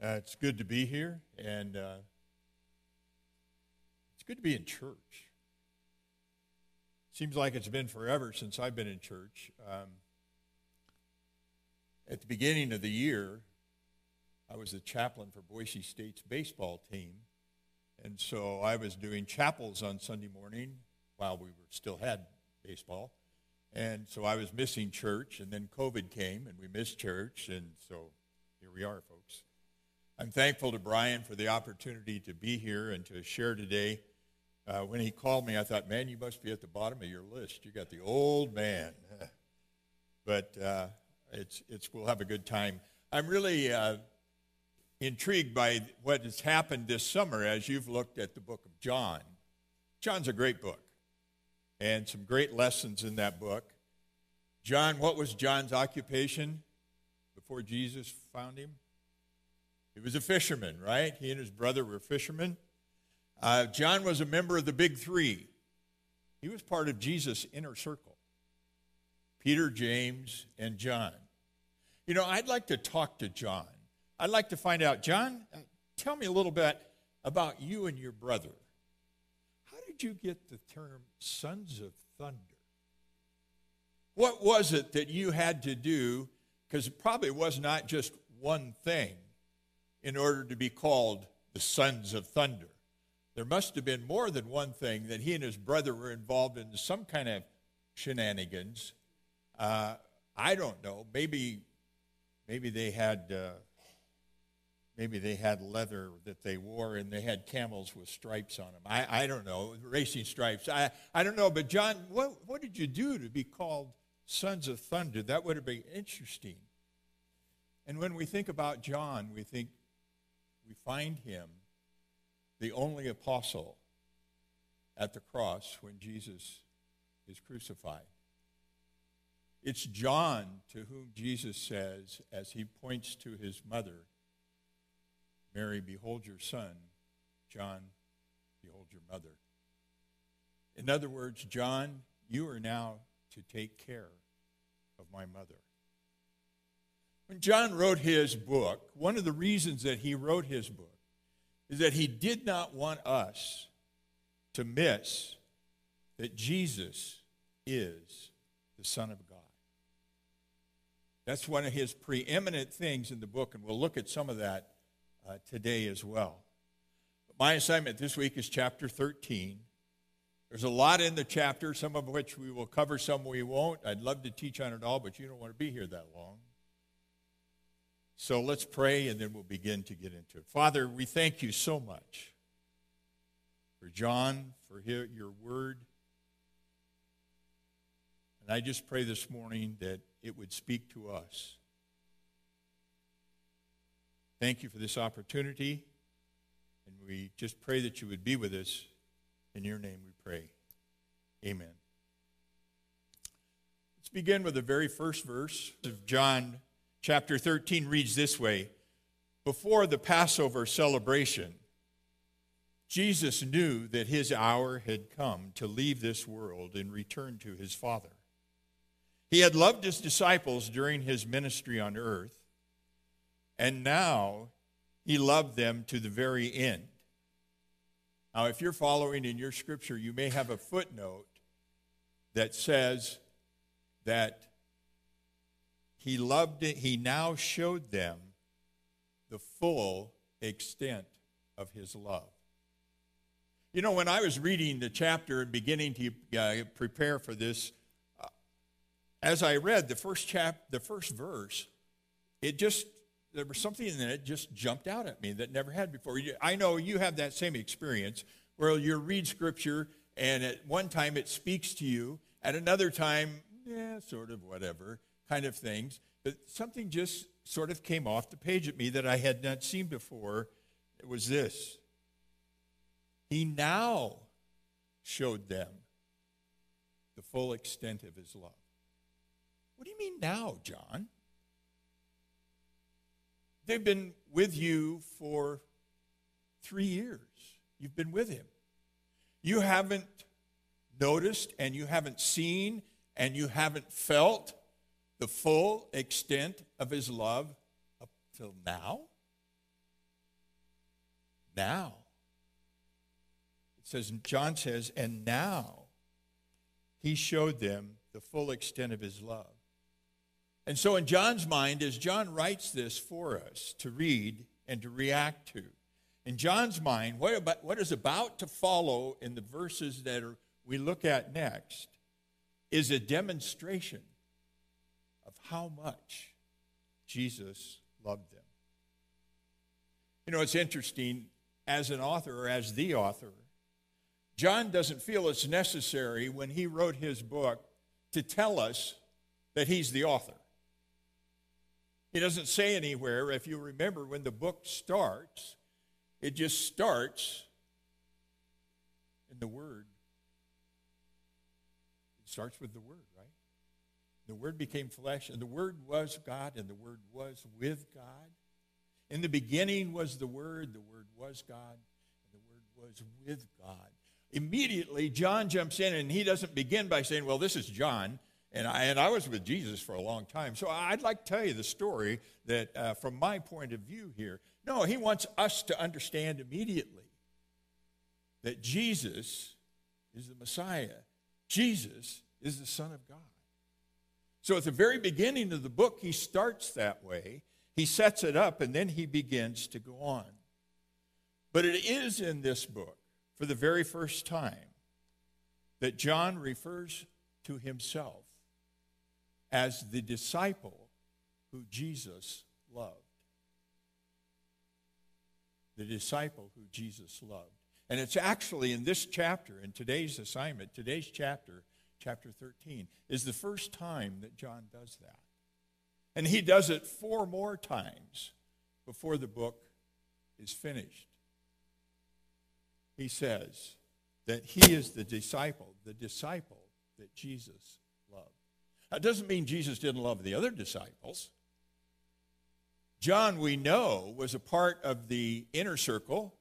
Uh, it's good to be here, and uh, it's good to be in church. Seems like it's been forever since I've been in church. Um, at the beginning of the year, I was the chaplain for Boise State's baseball team, and so I was doing chapels on Sunday morning while we were still had baseball. And so I was missing church, and then COVID came, and we missed church, and so here we are, folks. I'm thankful to Brian for the opportunity to be here and to share today. Uh, when he called me, I thought, man, you must be at the bottom of your list. You got the old man. but uh, it's, it's, we'll have a good time. I'm really uh, intrigued by what has happened this summer as you've looked at the book of John. John's a great book and some great lessons in that book. John, what was John's occupation before Jesus found him? He was a fisherman, right? He and his brother were fishermen. Uh, John was a member of the Big Three. He was part of Jesus' inner circle Peter, James, and John. You know, I'd like to talk to John. I'd like to find out, John, uh, tell me a little bit about you and your brother. How did you get the term sons of thunder? What was it that you had to do? Because it probably was not just one thing in order to be called the sons of thunder. There must have been more than one thing that he and his brother were involved in some kind of shenanigans. Uh, I don't know. Maybe, maybe they had, uh, maybe they had leather that they wore, and they had camels with stripes on them. I, I don't know, racing stripes. I, I don't know. But John, what, what did you do to be called sons of thunder? That would have been interesting. And when we think about John, we think we find him the only apostle at the cross when Jesus is crucified. It's John to whom Jesus says, as he points to his mother, Mary, behold your son. John, behold your mother. In other words, John, you are now to take care of my mother. When John wrote his book, one of the reasons that he wrote his book is that he did not want us to miss that Jesus is the Son of God. That's one of his preeminent things in the book, and we'll look at some of that uh, today as well. But my assignment this week is chapter 13. There's a lot in the chapter, some of which we will cover, some we won't. I'd love to teach on it all, but you don't want to be here that long. So let's pray and then we'll begin to get into it. Father, we thank you so much for John, for your word. And I just pray this morning that it would speak to us. Thank you for this opportunity. And we just pray that you would be with us. In your name we pray. Amen. Let's begin with the very first verse of John chapter 13 reads this way Before the Passover celebration, Jesus knew that his hour had come to leave this world and return to his Father. He had loved his disciples during his ministry on earth, and now he loved them to the very end. Now, if you're following in your scripture, you may have a footnote that says that he loved it. He now showed them the full extent of his love. You know, when I was reading the chapter and beginning to uh, prepare for this, uh, as I read the first chap, the first verse, it just there was something in it just jumped out at me that never had before. I know you have that same experience where you read scripture and at one time it speaks to you, at another time, yeah, sort of whatever kind of things. But something just sort of came off the page at me that I had not seen before. It was this He now showed them the full extent of his love. What do you mean now, John? They've been with you for three years. You've been with him. You haven't noticed and you haven't seen and you haven't felt the full extent of his love up till now? now. It says, John says, and now he showed them the full extent of his love. And so, in John's mind, as John writes this for us to read and to react to, in John's mind, what, about, what is about to follow in the verses that are, we look at next is a demonstration how much Jesus loved them. You know, it's interesting, as an author or as the author, John doesn't feel it's necessary when he wrote his book to tell us that he's the author. He doesn't say anywhere, if you remember when the book starts, it just starts in the Word. It starts with the Word, right? The Word became flesh, and the Word was God, and the Word was with God. In the beginning was the Word, the Word was God, and the Word was with God. Immediately, John jumps in, and he doesn't begin by saying, Well, this is John. And I, and I was with Jesus for a long time. So I'd like to tell you the story that, uh, from my point of view here, no, he wants us to understand immediately that Jesus is the Messiah, Jesus is the Son of God. So at the very beginning of the book, he starts that way. He sets it up, and then he begins to go on. But it is in this book, for the very first time, that John refers to himself as the disciple who Jesus loved. The disciple who Jesus loved. And it's actually in this chapter, in today's assignment, today's chapter, chapter 13, is the first time that John does that. And he does it four more times before the book is finished. He says that he is the disciple, the disciple that Jesus loved. that doesn't mean Jesus didn't love the other disciples. John, we know, was a part of the inner circle,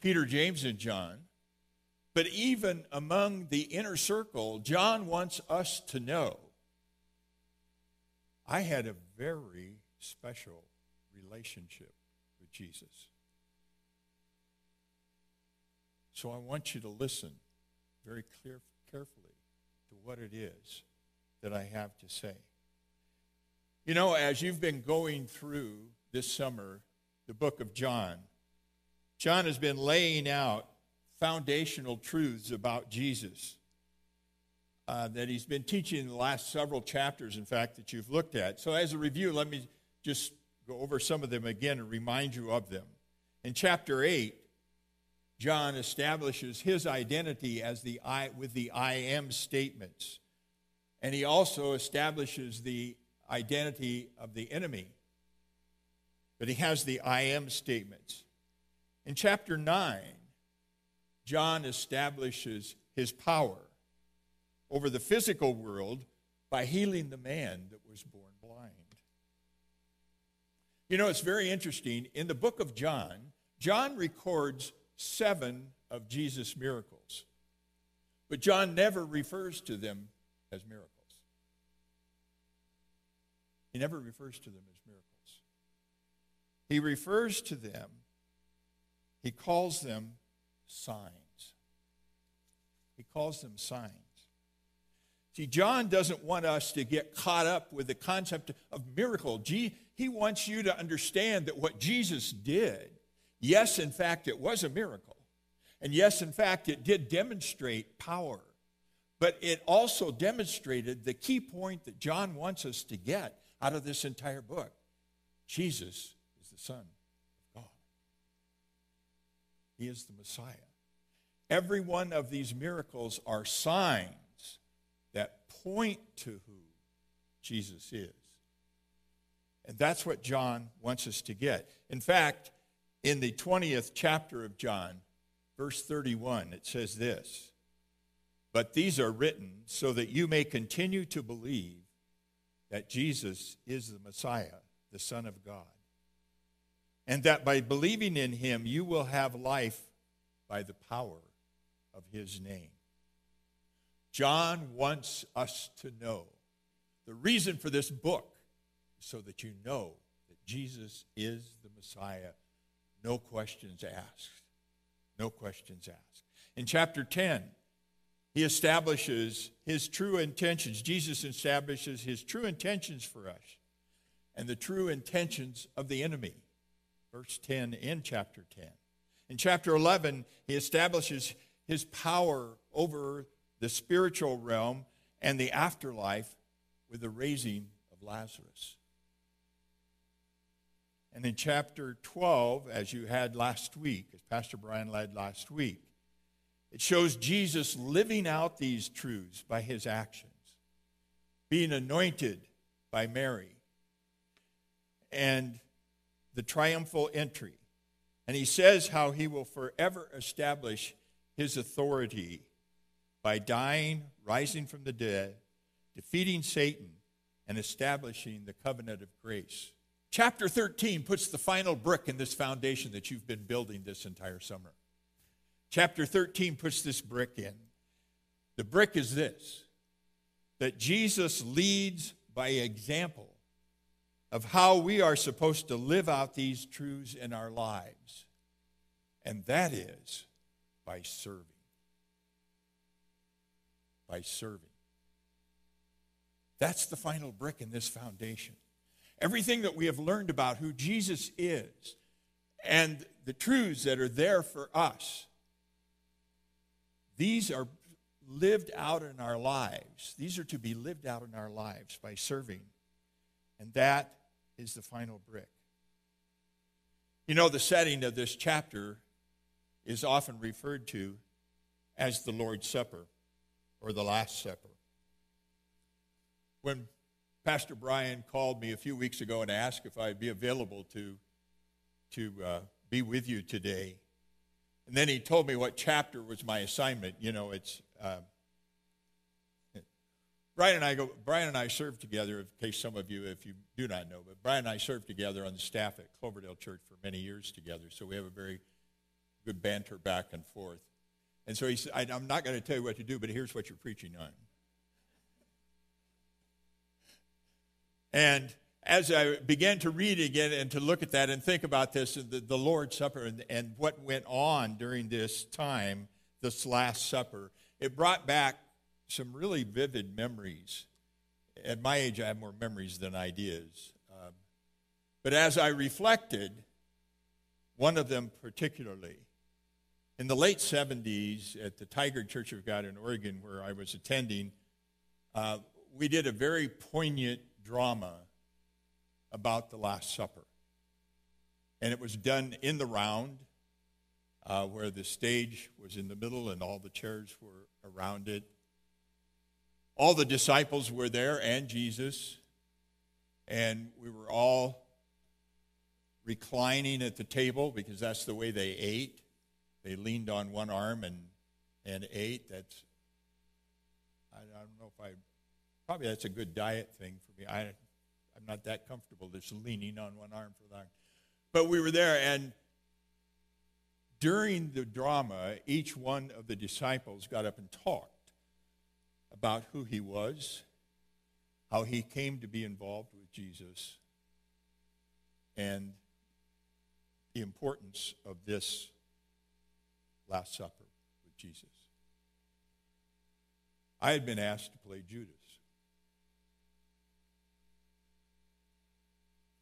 Peter, James, and John. But even among the inner circle, John wants us to know I had a very special relationship with Jesus. So I want you to listen very clear, carefully to what it is that I have to say. You know, as you've been going through this summer the book of John, John has been laying out foundational truths about Jesus uh, that he's been teaching in the last several chapters, in fact, that you've looked at. So, as a review, let me just go over some of them again and remind you of them. In chapter 8, John establishes his identity as the I with the I am statements. And he also establishes the identity of the enemy. But he has the I am statements. In chapter 9, John establishes his power over the physical world by healing the man that was born blind. You know, it's very interesting. In the book of John, John records seven of Jesus' miracles, but John never refers to them as miracles. He never refers to them as miracles. He refers to them, he calls them signs. He calls them signs. See, John doesn't want us to get caught up with the concept of miracle. He wants you to understand that what Jesus did, yes, in fact, it was a miracle. And yes, in fact, it did demonstrate power. But it also demonstrated the key point that John wants us to get out of this entire book. Jesus is the Son of God, He is the Messiah. Every one of these miracles are signs that point to who Jesus is. And that's what John wants us to get. In fact, in the 20th chapter of John, verse 31, it says this But these are written so that you may continue to believe that Jesus is the Messiah, the Son of God. And that by believing in him, you will have life by the power of his name. John wants us to know the reason for this book so that you know that Jesus is the Messiah, no questions asked. No questions asked. In chapter 10, he establishes his true intentions. Jesus establishes his true intentions for us and the true intentions of the enemy. Verse 10 in chapter 10. In chapter 11, he establishes his power over the spiritual realm and the afterlife with the raising of Lazarus. And in chapter 12, as you had last week, as Pastor Brian led last week, it shows Jesus living out these truths by his actions, being anointed by Mary, and the triumphal entry. And he says how he will forever establish his authority by dying, rising from the dead, defeating Satan, and establishing the covenant of grace. Chapter 13 puts the final brick in this foundation that you've been building this entire summer. Chapter 13 puts this brick in. The brick is this that Jesus leads by example of how we are supposed to live out these truths in our lives. And that is by serving. By serving. That's the final brick in this foundation. Everything that we have learned about who Jesus is and the truths that are there for us, these are lived out in our lives. These are to be lived out in our lives by serving. And that is the final brick. You know, the setting of this chapter is often referred to as the Lord's Supper or the Last Supper. When Pastor Brian called me a few weeks ago and asked if I'd be available to, to uh, be with you today. And then he told me what chapter was my assignment. You know, it's uh, Brian and I go. Brian and I served together. In case some of you, if you do not know, but Brian and I served together on the staff at Cloverdale Church for many years together. So we have a very good banter back and forth. And so he said, "I'm not going to tell you what to do, but here's what you're preaching on." And as I began to read again and to look at that and think about this, the, the Lord's Supper and, and what went on during this time, this Last Supper, it brought back some really vivid memories. At my age, I have more memories than ideas. Um, but as I reflected, one of them particularly, in the late 70s at the Tigard Church of God in Oregon, where I was attending, uh, we did a very poignant drama about the Last Supper. And it was done in the round, uh, where the stage was in the middle and all the chairs were around it. All the disciples were there and Jesus, and we were all reclining at the table because that's the way they ate. They leaned on one arm and, and ate. That's, I, don't know if I probably that's a good diet thing for me. I, I'm not that comfortable just leaning on one arm for that. But we were there, and during the drama, each one of the disciples got up and talked about who he was, how he came to be involved with Jesus, and the importance of this Last Supper with Jesus. I had been asked to play Judas.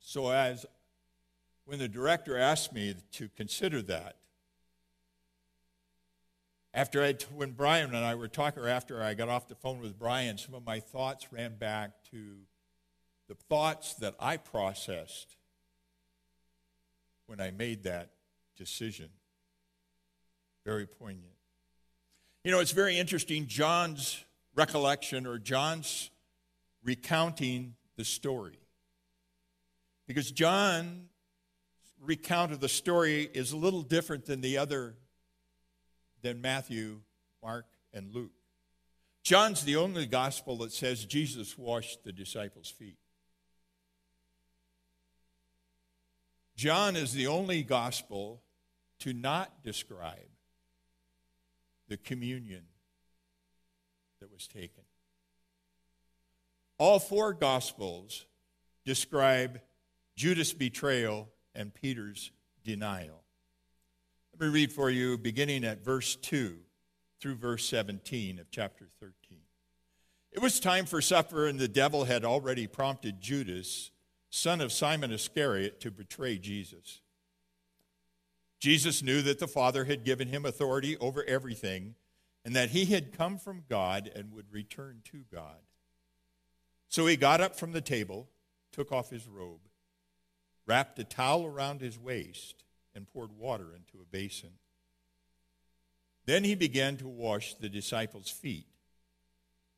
So, as when the director asked me to consider that, after I, when Brian and I were talking, or after I got off the phone with Brian, some of my thoughts ran back to the thoughts that I processed when I made that decision. Very poignant. You know, it's very interesting. John's recollection or John's recounting the story because John's recount of the story is a little different than the other than Matthew, Mark, and Luke. John's the only gospel that says Jesus washed the disciples' feet. John is the only gospel to not describe the communion that was taken. All four gospels describe Judas' betrayal, and Peter's denial. Let me read for you beginning at verse 2 through verse 17 of chapter 13. It was time for supper, and the devil had already prompted Judas, son of Simon Iscariot, to betray Jesus. Jesus knew that the Father had given him authority over everything, and that he had come from God and would return to God. So he got up from the table, took off his robe, wrapped a towel around his waist, and poured water into a basin. Then he began to wash the disciples' feet,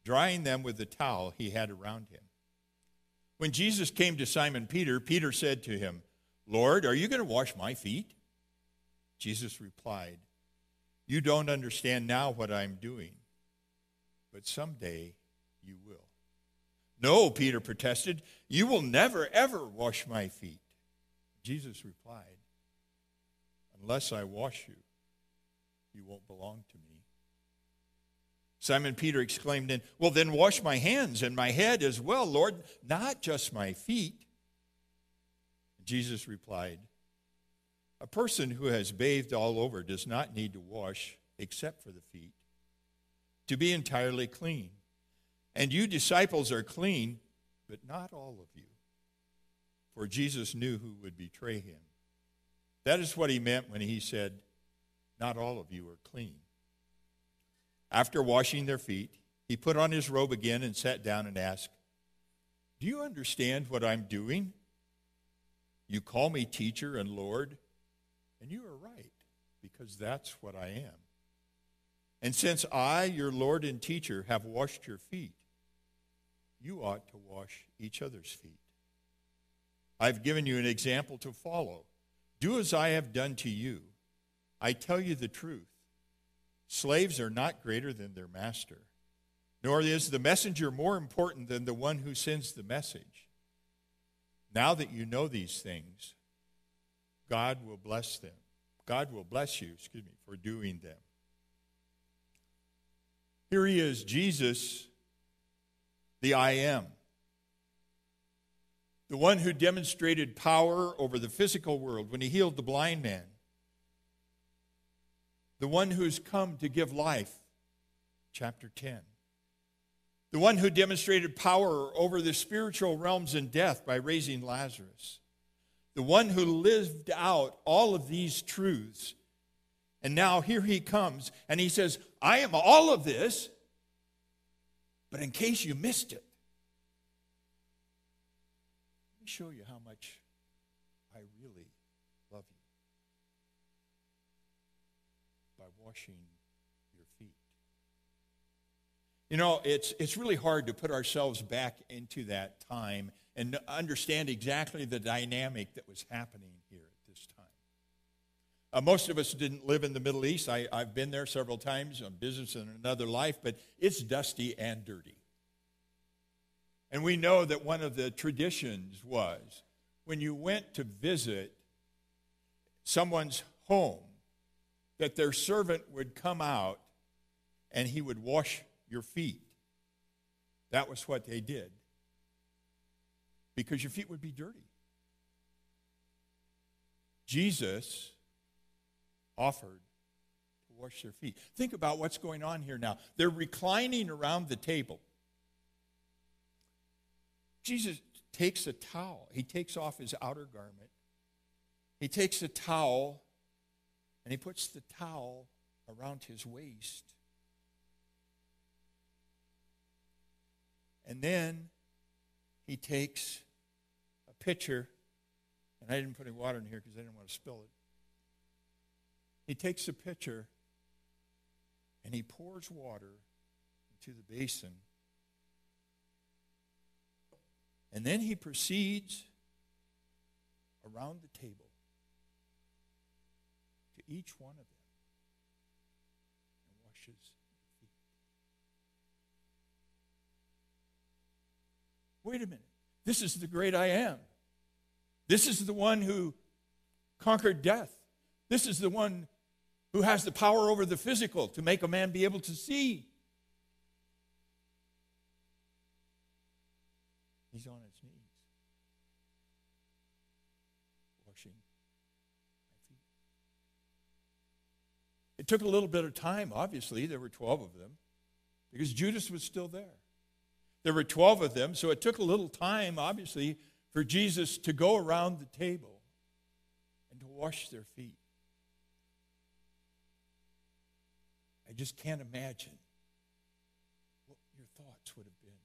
drying them with the towel he had around him. When Jesus came to Simon Peter, Peter said to him, Lord, are you going to wash my feet? Jesus replied, You don't understand now what I'm doing, but someday you will. No, Peter protested, You will never, ever wash my feet. Jesus replied, Unless I wash you, you won't belong to me. Simon Peter exclaimed then, Well, then wash my hands and my head as well, Lord, not just my feet. Jesus replied, A person who has bathed all over does not need to wash except for the feet, to be entirely clean. And you disciples are clean, but not all of you. For Jesus knew who would betray him. That is what he meant when he said, Not all of you are clean. After washing their feet, he put on his robe again and sat down and asked, Do you understand what I'm doing? You call me teacher and Lord, and you are right, because that's what I am. And since I, your Lord and teacher, have washed your feet, you ought to wash each other's feet. I've given you an example to follow. Do as I have done to you. I tell you the truth. Slaves are not greater than their master, nor is the messenger more important than the one who sends the message. Now that you know these things, God will bless them. God will bless you, excuse me, for doing them. Here he is, Jesus the I am. The one who demonstrated power over the physical world when he healed the blind man. The one who's come to give life, chapter 10. The one who demonstrated power over the spiritual realms and death by raising Lazarus. The one who lived out all of these truths. And now here he comes and he says, I am all of this but in case you missed it, let me show you how much I really love you by washing your feet. You know, it's, it's really hard to put ourselves back into that time and understand exactly the dynamic that was happening here at this time. Uh, most of us didn't live in the Middle East. I, have been there several times on business in another life, but it's dusty and dirty. And we know that one of the traditions was when you went to visit someone's home, that their servant would come out and he would wash your feet. That was what they did. Because your feet would be dirty. Jesus offered to wash their feet. Think about what's going on here now. They're reclining around the table. Jesus takes a towel, he takes off his outer garment, he takes a towel, and he puts the towel around his waist. And then he takes pitcher, and I didn't put any water in here because I didn't want to spill it. He takes a pitcher and he pours water into the basin. And then he proceeds around the table to each one of them and washes feet. Wait a minute. This is the great I am. This is the one who conquered death. This is the one who has the power over the physical to make a man be able to see. He's on his knees, washing my feet. It took a little bit of time, obviously. There were 12 of them because Judas was still there. There were 12 of them, so it took a little time, obviously, for Jesus to go around the table and to wash their feet. I just can't imagine what your thoughts would have been,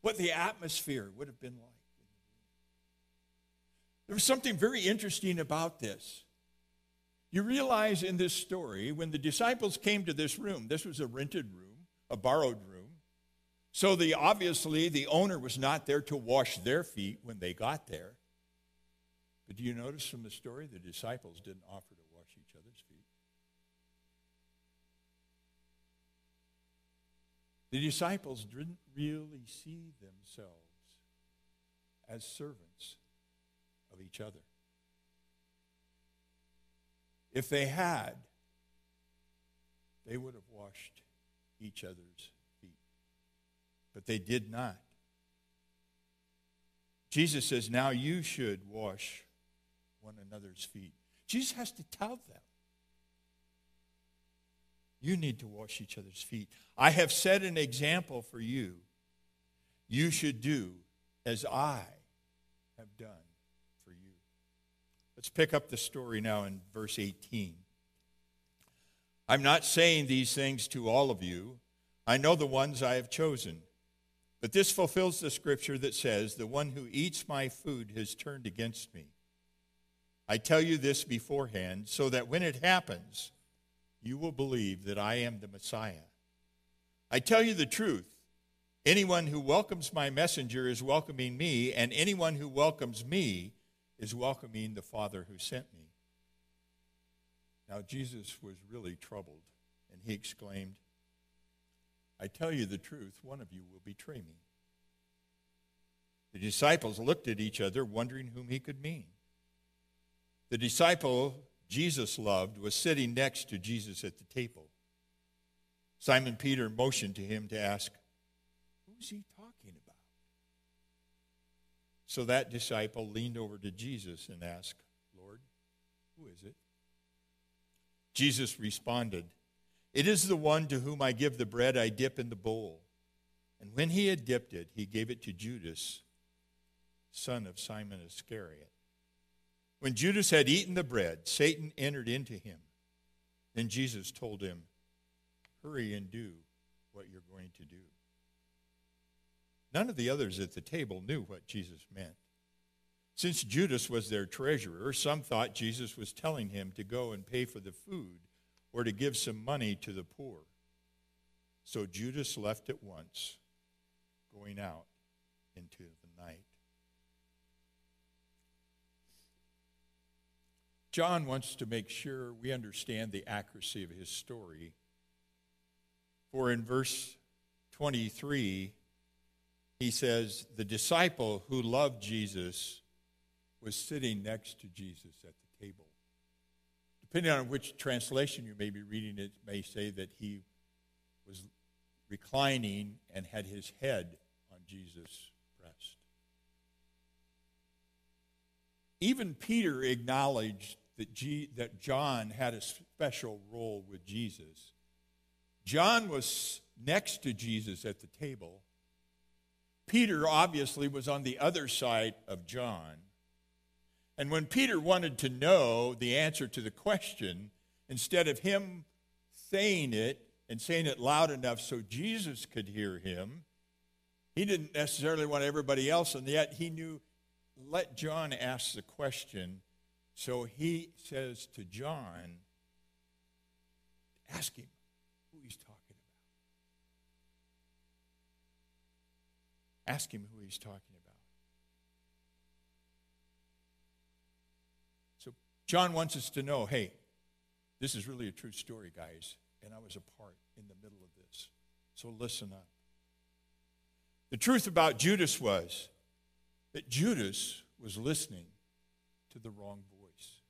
what the atmosphere would have been like. There was something very interesting about this. You realize in this story, when the disciples came to this room, this was a rented room, a borrowed room. So the obviously the owner was not there to wash their feet when they got there. But do you notice from the story the disciples didn't offer to wash each other's feet? The disciples didn't really see themselves as servants of each other. If they had, they would have washed each other's but they did not. Jesus says, Now you should wash one another's feet. Jesus has to tell them. You need to wash each other's feet. I have set an example for you. You should do as I have done for you. Let's pick up the story now in verse 18. I'm not saying these things to all of you. I know the ones I have chosen. But this fulfills the scripture that says, The one who eats my food has turned against me. I tell you this beforehand, so that when it happens, you will believe that I am the Messiah. I tell you the truth. Anyone who welcomes my messenger is welcoming me, and anyone who welcomes me is welcoming the Father who sent me. Now, Jesus was really troubled, and he exclaimed, I tell you the truth, one of you will betray me. The disciples looked at each other, wondering whom he could mean. The disciple Jesus loved was sitting next to Jesus at the table. Simon Peter motioned to him to ask, Who's he talking about? So that disciple leaned over to Jesus and asked, Lord, who is it? Jesus responded, it is the one to whom I give the bread I dip in the bowl. And when he had dipped it, he gave it to Judas, son of Simon Iscariot. When Judas had eaten the bread, Satan entered into him. Then Jesus told him, Hurry and do what you're going to do. None of the others at the table knew what Jesus meant. Since Judas was their treasurer, some thought Jesus was telling him to go and pay for the food or to give some money to the poor. So Judas left at once, going out into the night. John wants to make sure we understand the accuracy of his story. For in verse 23, he says, The disciple who loved Jesus was sitting next to Jesus at the table depending on which translation you may be reading, it may say that he was reclining and had his head on Jesus' breast. Even Peter acknowledged that, G, that John had a special role with Jesus. John was next to Jesus at the table. Peter obviously was on the other side of John. And when Peter wanted to know the answer to the question, instead of him saying it and saying it loud enough so Jesus could hear him, he didn't necessarily want everybody else, and yet he knew, let John ask the question. So he says to John, ask him who he's talking about. Ask him who he's talking about. John wants us to know hey, this is really a true story, guys, and I was a part in the middle of this. So listen up. The truth about Judas was that Judas was listening to the wrong voice.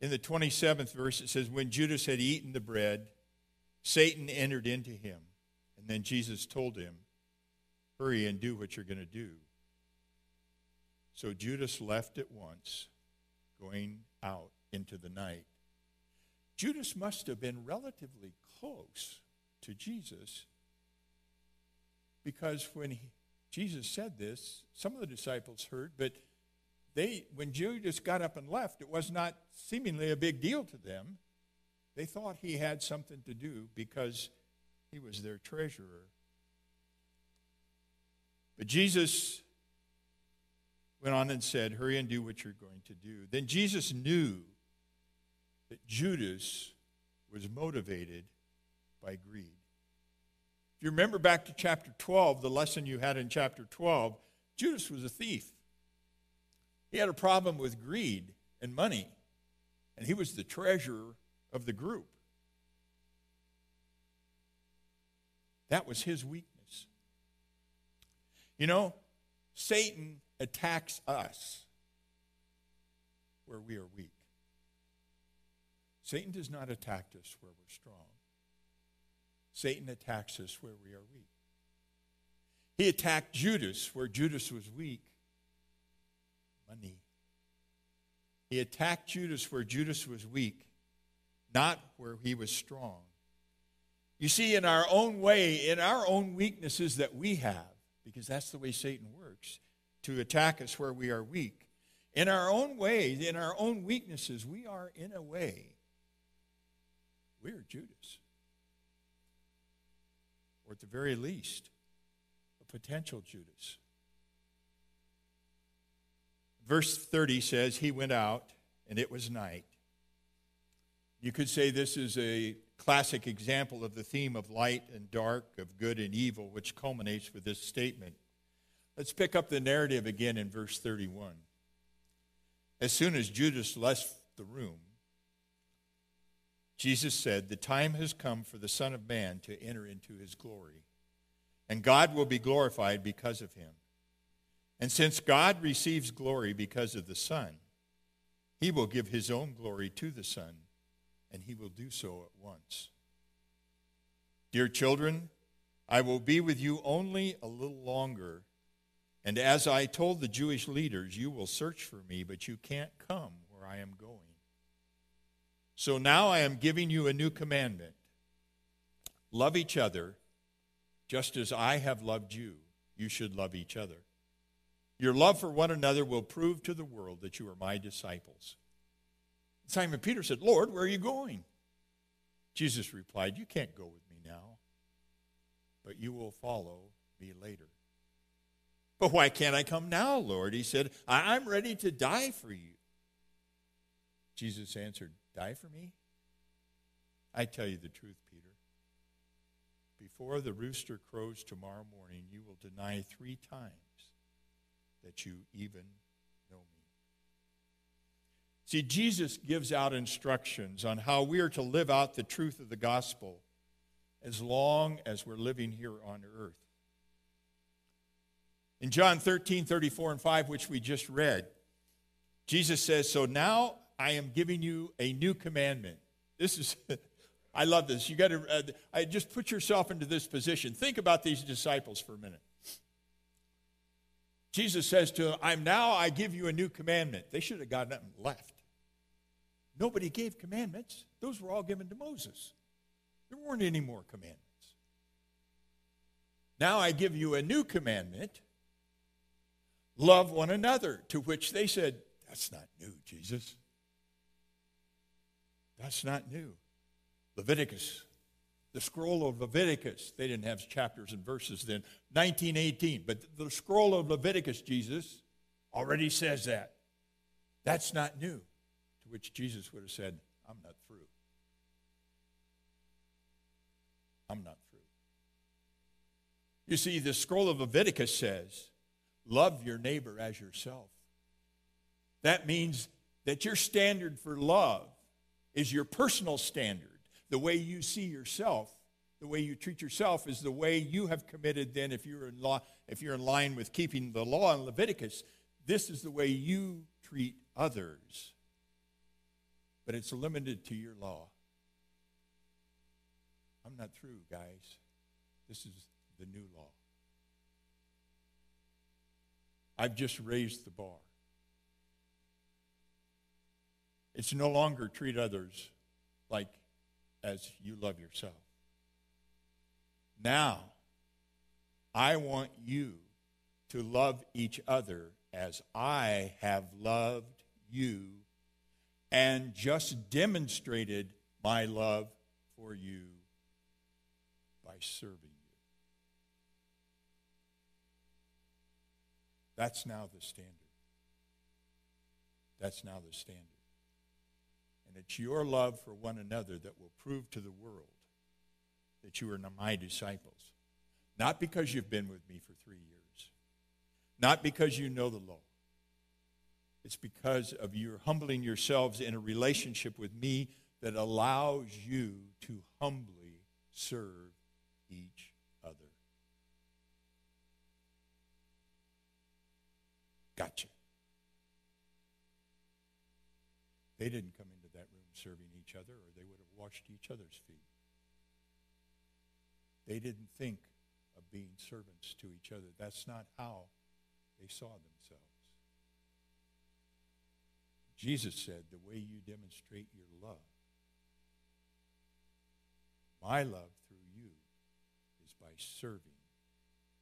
In the 27th verse, it says, When Judas had eaten the bread, Satan entered into him. And then Jesus told him, Hurry and do what you're going to do. So Judas left at once, going out into the night. Judas must have been relatively close to Jesus because when he, Jesus said this, some of the disciples heard, but they, when Judas got up and left, it was not seemingly a big deal to them. They thought he had something to do because he was their treasurer. But Jesus went on and said, Hurry and do what you're going to do. Then Jesus knew that Judas was motivated by greed. If you remember back to chapter 12, the lesson you had in chapter 12, Judas was a thief. He had a problem with greed and money, and he was the treasurer of the group. That was his weakness. You know, Satan attacks us where we are weak. Satan does not attack us where we're strong. Satan attacks us where we are weak. He attacked Judas where Judas was weak. Money. He attacked Judas where Judas was weak, not where he was strong. You see, in our own way, in our own weaknesses that we have, because that's the way Satan works, to attack us where we are weak. In our own ways, in our own weaknesses, we are, in a way, we're Judas. Or at the very least, a potential Judas. Verse 30 says, He went out, and it was night. You could say this is a classic example of the theme of light and dark, of good and evil, which culminates with this statement. Let's pick up the narrative again in verse 31. As soon as Judas left the room, Jesus said, The time has come for the Son of Man to enter into his glory, and God will be glorified because of him. And since God receives glory because of the Son, he will give his own glory to the Son, and he will do so at once. Dear children, I will be with you only a little longer. And as I told the Jewish leaders, you will search for me, but you can't come where I am going. So now I am giving you a new commandment love each other just as I have loved you. You should love each other. Your love for one another will prove to the world that you are my disciples. Simon Peter said, Lord, where are you going? Jesus replied, You can't go with me now, but you will follow me later. But why can't I come now, Lord? He said, I'm ready to die for you. Jesus answered, Die for me? I tell you the truth, Peter. Before the rooster crows tomorrow morning, you will deny three times that you even know me. See, Jesus gives out instructions on how we are to live out the truth of the gospel as long as we're living here on earth. In John 13, 34, and 5, which we just read, Jesus says, So now I am giving you a new commandment. This is, I love this. You got to, uh, I just put yourself into this position. Think about these disciples for a minute. Jesus says to them, I'm now, I give you a new commandment. They should have gotten up and left. Nobody gave commandments, those were all given to Moses. There weren't any more commandments. Now I give you a new commandment love one another. To which they said, That's not new, Jesus. That's not new. Leviticus, the scroll of Leviticus, they didn't have chapters and verses then, 1918, but the scroll of Leviticus, Jesus, already says that. That's not new. To which Jesus would have said, I'm not through. I'm not through. You see, the scroll of Leviticus says, Love your neighbor as yourself. That means that your standard for love is your personal standard. The way you see yourself, the way you treat yourself is the way you have committed then if you're in law, if you're in line with keeping the law in Leviticus, this is the way you treat others. But it's limited to your law. I'm not through, guys. This is the new law. I've just raised the bar. It's no longer treat others like as you love yourself. Now, I want you to love each other as I have loved you and just demonstrated my love for you by serving That's now the standard. That's now the standard. And it's your love for one another that will prove to the world that you are my disciples. Not because you've been with me for three years, not because you know the law. It's because of your humbling yourselves in a relationship with me that allows you to humbly serve each other. Gotcha. They didn't come into that room serving each other, or they would have washed each other's feet. They didn't think of being servants to each other. That's not how they saw themselves. Jesus said, The way you demonstrate your love, my love through you, is by serving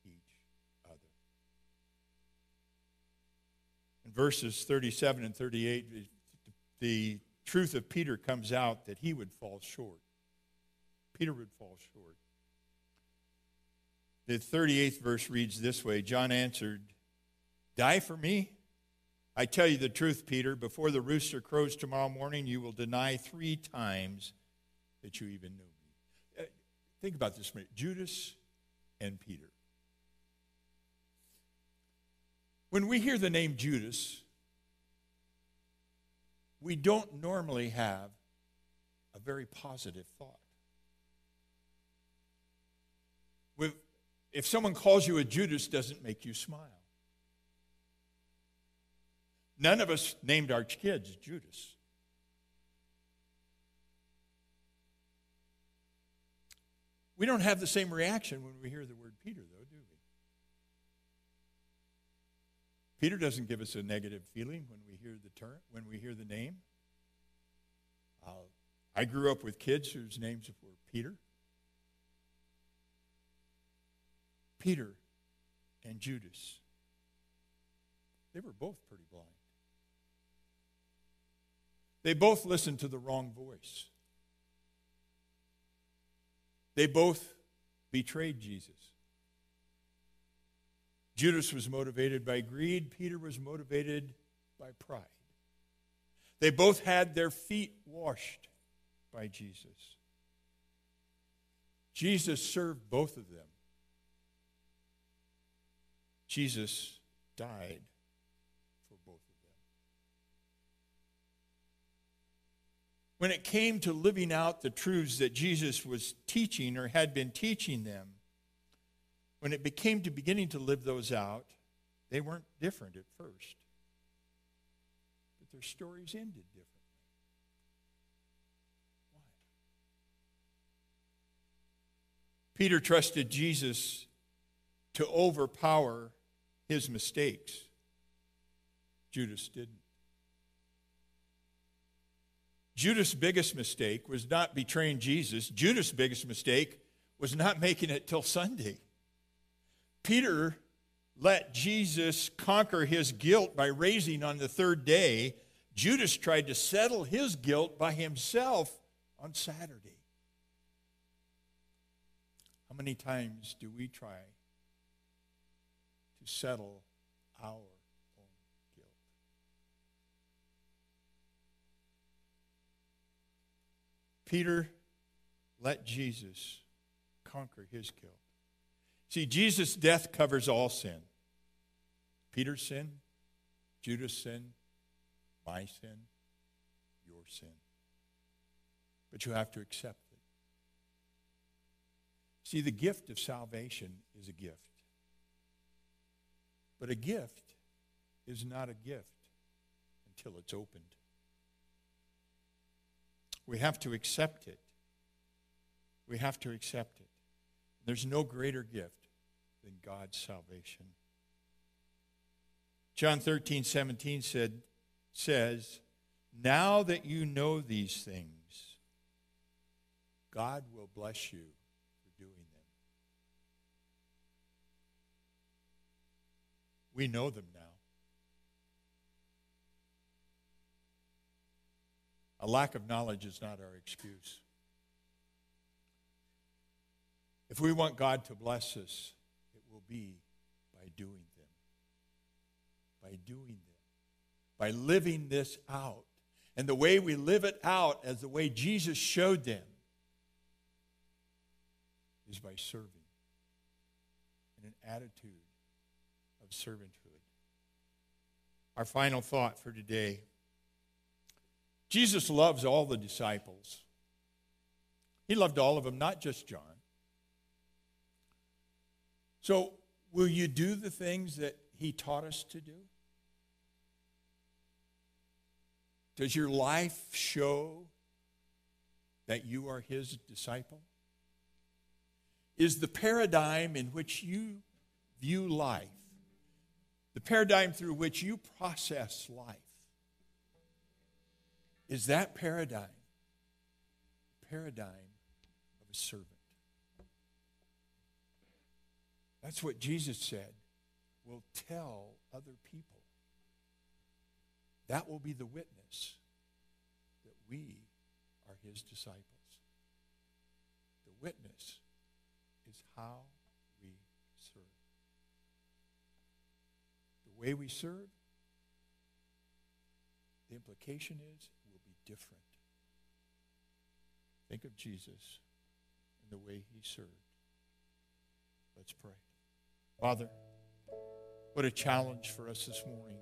each other. In verses 37 and 38, the truth of Peter comes out that he would fall short. Peter would fall short. The 38th verse reads this way John answered, Die for me? I tell you the truth, Peter, before the rooster crows tomorrow morning, you will deny three times that you even knew me. Uh, think about this minute Judas and Peter. When we hear the name Judas, we don't normally have a very positive thought. if someone calls you a Judas, doesn't make you smile. None of us named our kids Judas. We don't have the same reaction when we hear the word Peter, though, do we? Peter doesn't give us a negative feeling when we hear the term, when we hear the name. Uh, I grew up with kids whose names were Peter. Peter and Judas. They were both pretty blind. They both listened to the wrong voice. They both betrayed Jesus. Judas was motivated by greed, Peter was motivated by pride. They both had their feet washed by Jesus. Jesus served both of them Jesus died for both of them. When it came to living out the truths that Jesus was teaching or had been teaching them, when it became to beginning to live those out, they weren't different at first. But their stories ended differently. Why? Peter trusted Jesus to overpower his mistakes. Judas didn't. Judas' biggest mistake was not betraying Jesus. Judas' biggest mistake was not making it till Sunday. Peter let Jesus conquer his guilt by raising on the third day. Judas tried to settle his guilt by himself on Saturday. How many times do we try to settle our own guilt. Peter let Jesus conquer his guilt. See, Jesus' death covers all sin Peter's sin, Judas' sin, my sin, your sin. But you have to accept it. See, the gift of salvation is a gift. But a gift is not a gift until it's opened. We have to accept it. We have to accept it. There's no greater gift than God's salvation. John 13, 17 said, says, Now that you know these things, God will bless you for doing them. We know them now. A lack of knowledge is not our excuse. If we want God to bless us, it will be by doing them. By doing them. By living this out. And the way we live it out, as the way Jesus showed them, is by serving in an attitude of servanthood. Our final thought for today Jesus loves all the disciples. He loved all of them, not just John. So, will you do the things that he taught us to do? Does your life show that you are his disciple? Is the paradigm in which you view life, the paradigm through which you process life, is that paradigm paradigm of a servant? That's what Jesus said We'll tell other people. That will be the witness that we are his disciples. The witness is how we serve. The way we serve, the implication is we'll be different. Think of Jesus and the way he served. Let's pray. Father, what a challenge for us this morning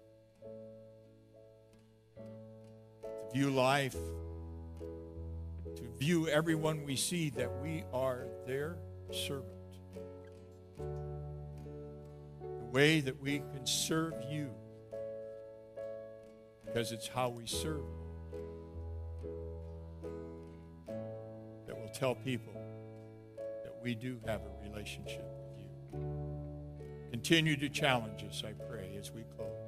to view life, to view everyone we see that we are their servant. The way that we can serve you, because it's how we serve that will tell people that we do have a relationship. Continue to challenge us, I pray, as we close.